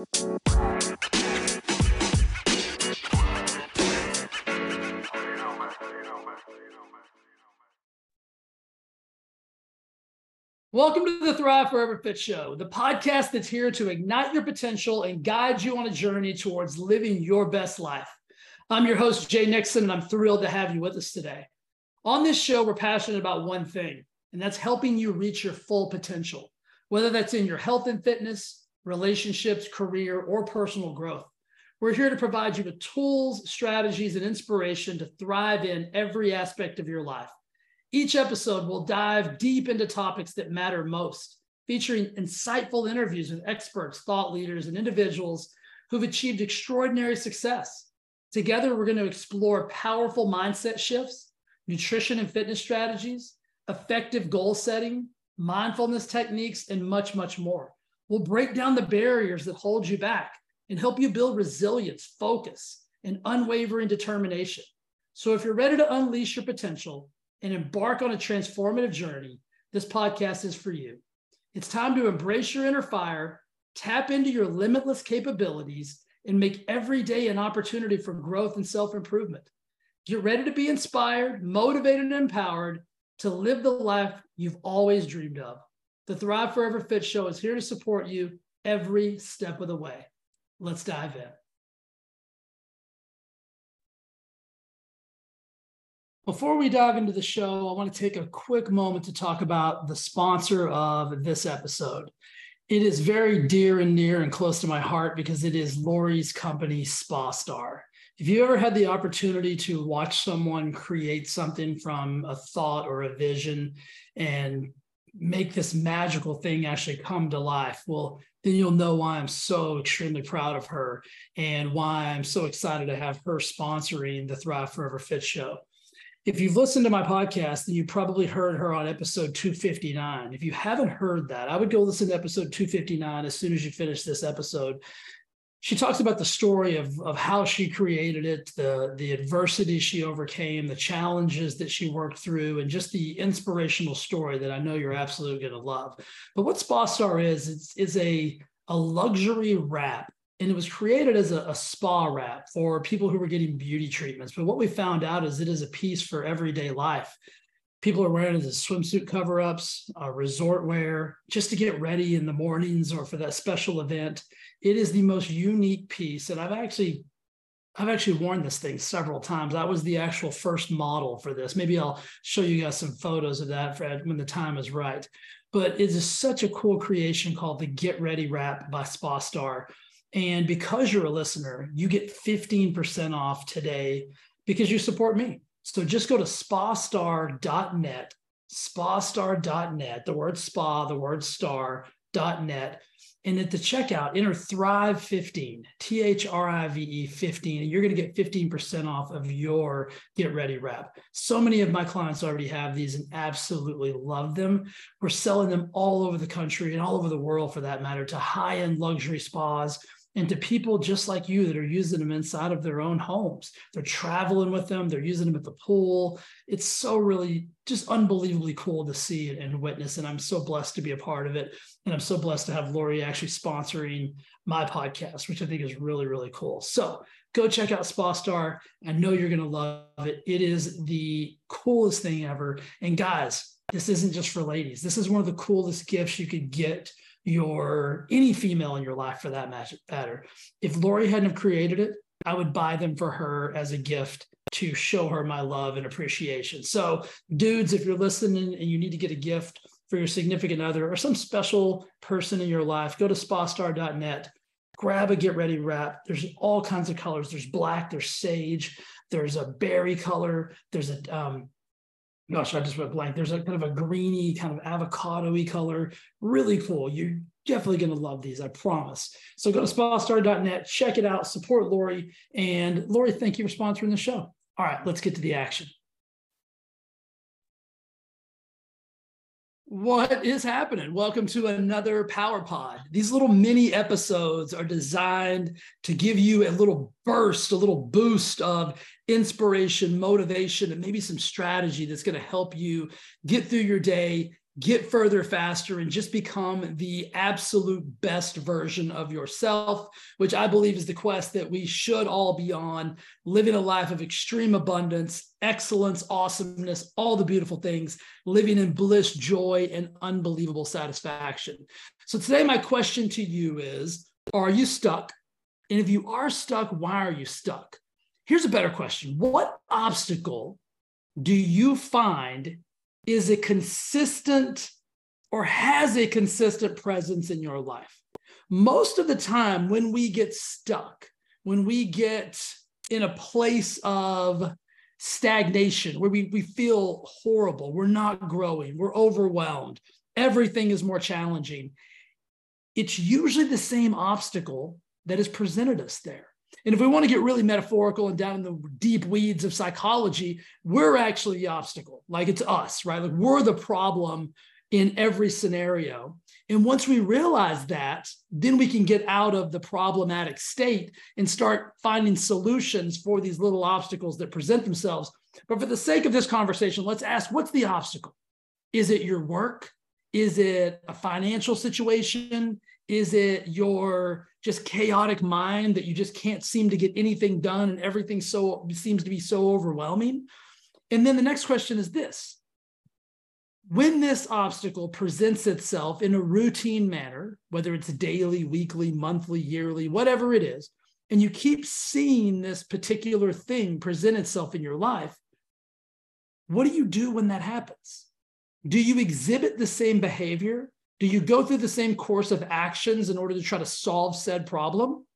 Welcome to the Thrive Forever Fit Show, the podcast that's here to ignite your potential and guide you on a journey towards living your best life. I'm your host, Jay Nixon, and I'm thrilled to have you with us today. On this show, we're passionate about one thing, and that's helping you reach your full potential, whether that's in your health and fitness, relationships, career, or personal growth. We're here to provide you with tools, strategies, and inspiration to thrive in every aspect of your life. Each episode will dive deep into topics that matter most, featuring insightful interviews with experts, thought leaders, and individuals who've achieved extraordinary success. Together, we're going to explore powerful mindset shifts, nutrition and fitness strategies, effective goal setting, mindfulness techniques, and much, much more. We'll break down the barriers that hold you back and help you build resilience, focus, and unwavering determination. So, if you're ready to unleash your potential, and embark on a transformative journey, this podcast is for you. It's time to embrace your inner fire, tap into your limitless capabilities, and make every day an opportunity for growth and self improvement. Get ready to be inspired, motivated, and empowered to live the life you've always dreamed of. The Thrive Forever Fit Show is here to support you every step of the way. Let's dive in. Before we dive into the show, I want to take a quick moment to talk about the sponsor of this episode. It is very dear and near and close to my heart because it is Lori's company, Spa Star. If you ever had the opportunity to watch someone create something from a thought or a vision and make this magical thing actually come to life, well, then you'll know why I'm so extremely proud of her and why I'm so excited to have her sponsoring the Thrive Forever Fit show. If you've listened to my podcast, then you probably heard her on episode 259. If you haven't heard that, I would go listen to episode 259 as soon as you finish this episode. She talks about the story of, of how she created it, the, the adversity she overcame, the challenges that she worked through, and just the inspirational story that I know you're absolutely going to love. But what Spa Star is, it's, is a, a luxury wrap and it was created as a, a, spa wrap for people who were getting beauty treatments. But what we found out is it is a piece for everyday life. People are wearing as swimsuit cover ups, uh, resort wear, just to get ready in the mornings or for that special event. It is the most unique piece. And I've actually I've actually worn this thing several times. That was the actual first model for this. Maybe I'll show you guys some photos of that, Fred, when the time is right. But it is such a cool creation called the Get Ready Wrap by Spa Star and because you're a listener, you get 15% off today because you support me. So just go to spastar.net, spastar.net, the word spa, the word star.net. And at the checkout, enter Thrive 15, T H R I V E 15, and you're going to get 15% off of your Get Ready wrap. So many of my clients already have these and absolutely love them. We're selling them all over the country and all over the world for that matter to high end luxury spas and to people just like you that are using them inside of their own homes. They're traveling with them, they're using them at the pool. It's so really just unbelievably cool to see and witness. And I'm so blessed to be a part of it. And I'm so blessed to have Lori actually sponsoring my podcast, which I think is really, really cool. So go check out Spa Star. I know you're going to love it. It is the coolest thing ever. And guys, this isn't just for ladies. This is one of the coolest gifts you could get your any female in your life for that matter. If Lori hadn't have created it, I would buy them for her as a gift to show her my love and appreciation. So, dudes, if you're listening and you need to get a gift for your significant other or some special person in your life, go to spastar.net, grab a get ready wrap. There's all kinds of colors. There's black, there's sage, there's a berry color, there's a um, gosh, I just went blank. There's a kind of a greeny, kind of avocado-y color. Really cool. You're definitely going to love these, I promise. So go to spastar.net, check it out, support Lori. And Lori, thank you for sponsoring the show. All right, let's get to the action. What is happening? Welcome to another Power Pod. These little mini episodes are designed to give you a little burst, a little boost of inspiration, motivation, and maybe some strategy that's going to help you get through your day, get further faster and just become the absolute best version of yourself, which I believe is the quest that we should all be on, living a life of extreme abundance, excellence, awesomeness, all the beautiful things, living in bliss, joy, and unbelievable satisfaction. So today, my question to you is Are you stuck? And if you are stuck, why are you stuck? Here's a better question What obstacle do you find is a consistent or has a consistent presence in your life. Most of the time, when we get stuck, when we get in a place of stagnation where we, we feel horrible, we're not growing, we're overwhelmed, everything is more challenging, it's usually the same obstacle that has presented us there. And if we want to get really metaphorical and down in the deep weeds of psychology, we're actually the obstacle. Like it's us, right? Like we're the problem in every scenario. And once we realize that, then we can get out of the problematic state and start finding solutions for these little obstacles that present themselves. But for the sake of this conversation, let's ask what's the obstacle? Is it your work? Is it a financial situation? Is it your just chaotic mind that you just can't seem to get anything done and everything so seems to be so overwhelming? And then the next question is this. When this obstacle presents itself in a routine manner, whether it's daily, weekly, monthly, yearly, whatever it is, and you keep seeing this particular thing present itself in your life, what do you do when that happens? Do you exhibit the same behavior do you go through the same course of actions in order to try to solve said problem?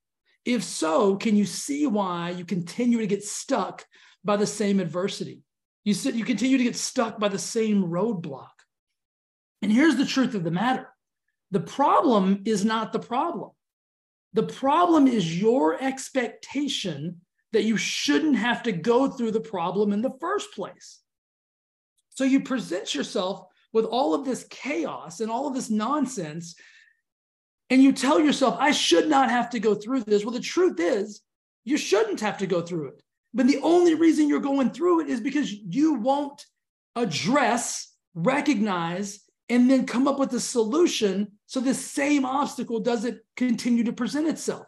If so, can you see why you continue to get stuck by the same adversity? You, you continue to get stuck by the same roadblock. And here's the truth of the matter the problem is not the problem. The problem is your expectation that you shouldn't have to go through the problem in the first place. So you present yourself with all of this chaos and all of this nonsense, and you tell yourself, I should not have to go through this. Well, the truth is, you shouldn't have to go through it. But the only reason you're going through it is because you won't address, recognize, and then come up with a solution so this same obstacle doesn't continue to present itself.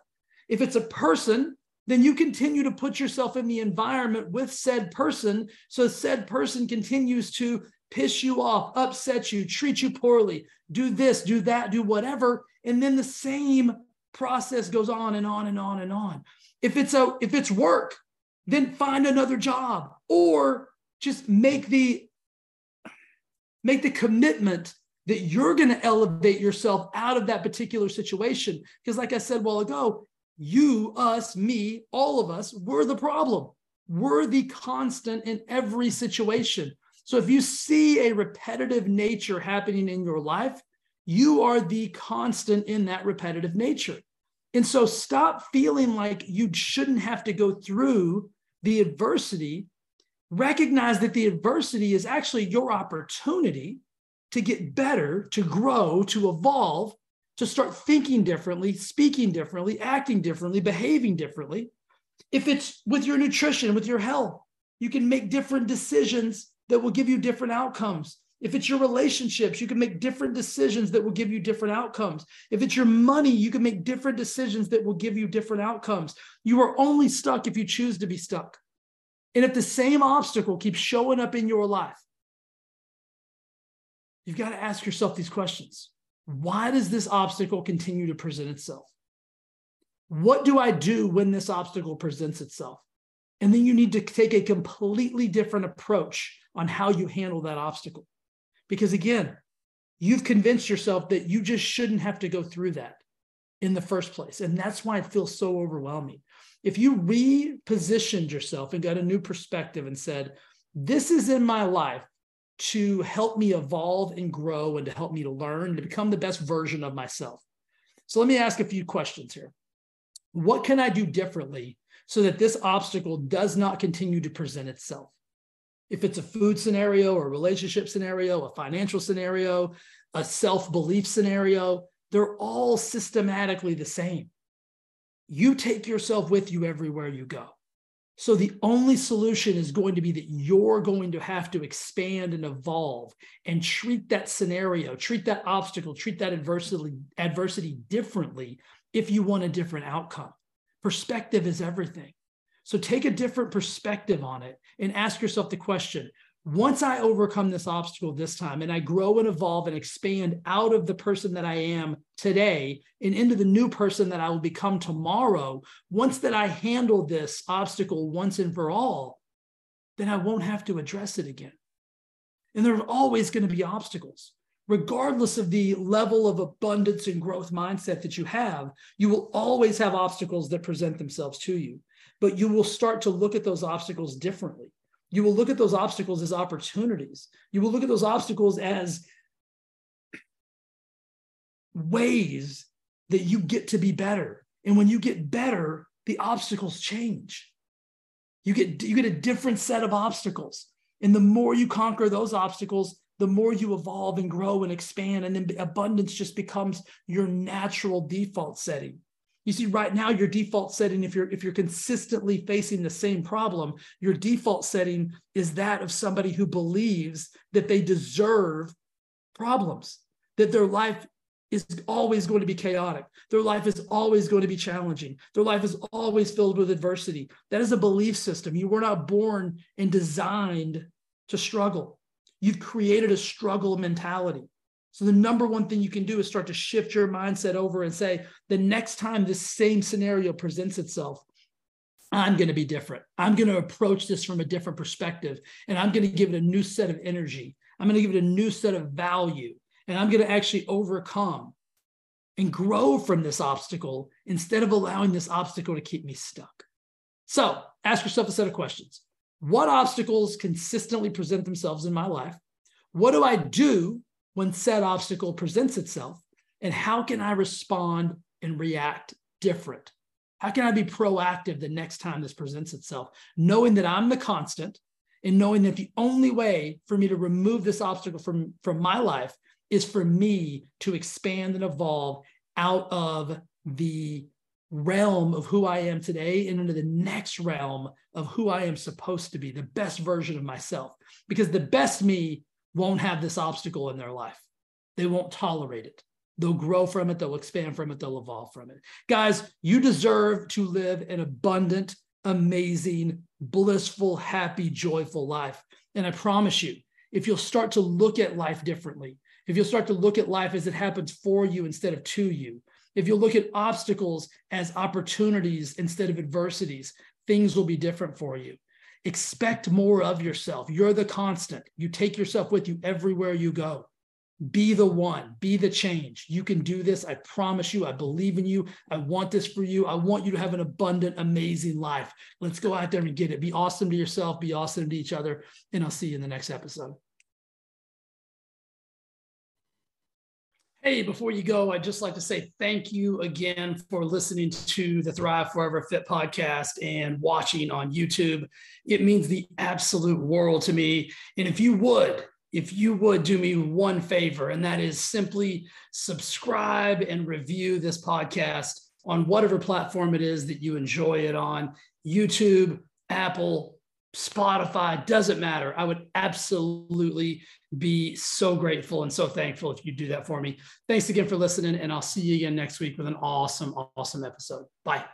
If it's a person, then you continue to put yourself in the environment with said person so said person continues to piss you off, upset you, treat you poorly, do this, do that, do whatever. And then the same process goes on and on and on and on. If it's a if it's work, then find another job or just make the make the commitment that you're going to elevate yourself out of that particular situation because like I said a while ago, you, us, me, all of us, we're the problem. We're the constant in every situation. So if you see a repetitive nature happening in your life, you are the constant in that repetitive nature. And so stop feeling like you shouldn't have to go through the adversity. Recognize that the adversity is actually your opportunity to get better, to grow, to evolve, to start thinking differently, speaking differently, acting differently, behaving differently. If it's with your nutrition, with your health, you can make different decisions that will give you different outcomes. If it's your relationships, you can make different decisions that will give you different outcomes. If it's your money, you can make different decisions that will give you different outcomes. You are only stuck if you choose to be stuck. And if the same obstacle keeps showing up in your life, you've got to ask yourself these questions Why does this obstacle continue to present itself? What do I do when this obstacle presents itself? And then you need to take a completely different approach on how you handle that obstacle. Because again, you've convinced yourself that you just shouldn't have to go through that in the first place. And that's why it feels so overwhelming. If you repositioned yourself and got a new perspective and said, This is in my life to help me evolve and grow and to help me to learn, to become the best version of myself. So let me ask a few questions here. What can I do differently so that this obstacle does not continue to present itself? if it's a food scenario or a relationship scenario, a financial scenario, a self belief scenario, they're all systematically the same. You take yourself with you everywhere you go. So the only solution is going to be that you're going to have to expand and evolve and treat that scenario, treat that obstacle, treat that adversity, adversity differently if you want a different outcome. Perspective is everything. So take a different perspective on it and ask yourself the question once I overcome this obstacle this time and I grow and evolve and expand out of the person that I am today and into the new person that I will become tomorrow, once that I handle this obstacle once and for all, then I won't have to address it again. And there are always going to be obstacles. Regardless of the level of abundance and growth mindset that you have, you will always have obstacles that present themselves to you. But you will start to look at those obstacles differently you will look at those obstacles as opportunities. You will look at those obstacles as ways that you get to be better. And when you get better, the obstacles change. You get you get a different set of obstacles. And the more you conquer those obstacles, the more you evolve and grow and expand and then abundance just becomes your natural default setting. You see, right now, your default setting, if you're if you're consistently facing the same problem, your default setting is that of somebody who believes that they deserve problems, that their life is always going to be chaotic. Their life is always going to be challenging. Their life is always filled with adversity. That is a belief system. You were not born and designed to struggle. You've created a struggle mentality. So the number one thing you can do is start to shift your mindset over and say, the next time this same scenario presents itself, I'm going to be different. I'm going to approach this from a different perspective and I'm going to give it a new set of energy. I'm going to give it a new set of value and I'm going to actually overcome and grow from this obstacle instead of allowing this obstacle to keep me stuck. So ask yourself a set of questions. What obstacles consistently present themselves in my life? What do I do when said obstacle presents itself? And how can I respond and react different? How can I be proactive the next time this presents itself, knowing that I'm the constant and knowing that the only way for me to remove this obstacle from, from my life is for me to expand and evolve out of the realm of who I am today and into the next realm of who I am supposed to be, the best version of myself. Because the best me won't have this obstacle in their life. They won't tolerate it. They'll grow from it, they'll expand from it, they'll evolve from it. Guys, you deserve to live an abundant, amazing, blissful, happy, joyful life. And I promise you, if you'll start to look at life differently, if you'll start to look at life as it happens for you instead of to you, if you'll look at obstacles as opportunities instead of adversities, things will be different for you expect more of yourself. You're the constant. You take yourself with you everywhere you go. Be the one, be the change. You can do this. I promise you. I believe in you. I want this for you. I want you to have an abundant, amazing life. Let's go out there and get it. Be awesome to yourself, be awesome to each other. And I'll see you in the next episode. Hey, before you go, I'd just like to say thank you again for listening to the Thrive Forever Fit podcast and watching on YouTube. It means the absolute world to me. And if you would, if you would do me one favor, and that is simply subscribe and review this podcast on whatever platform it is that you enjoy it on YouTube, Apple, Spotify, doesn't matter. I would absolutely be so grateful and so thankful if you do that for me. Thanks again for listening, and I'll see you again next week with an awesome, awesome episode. Bye.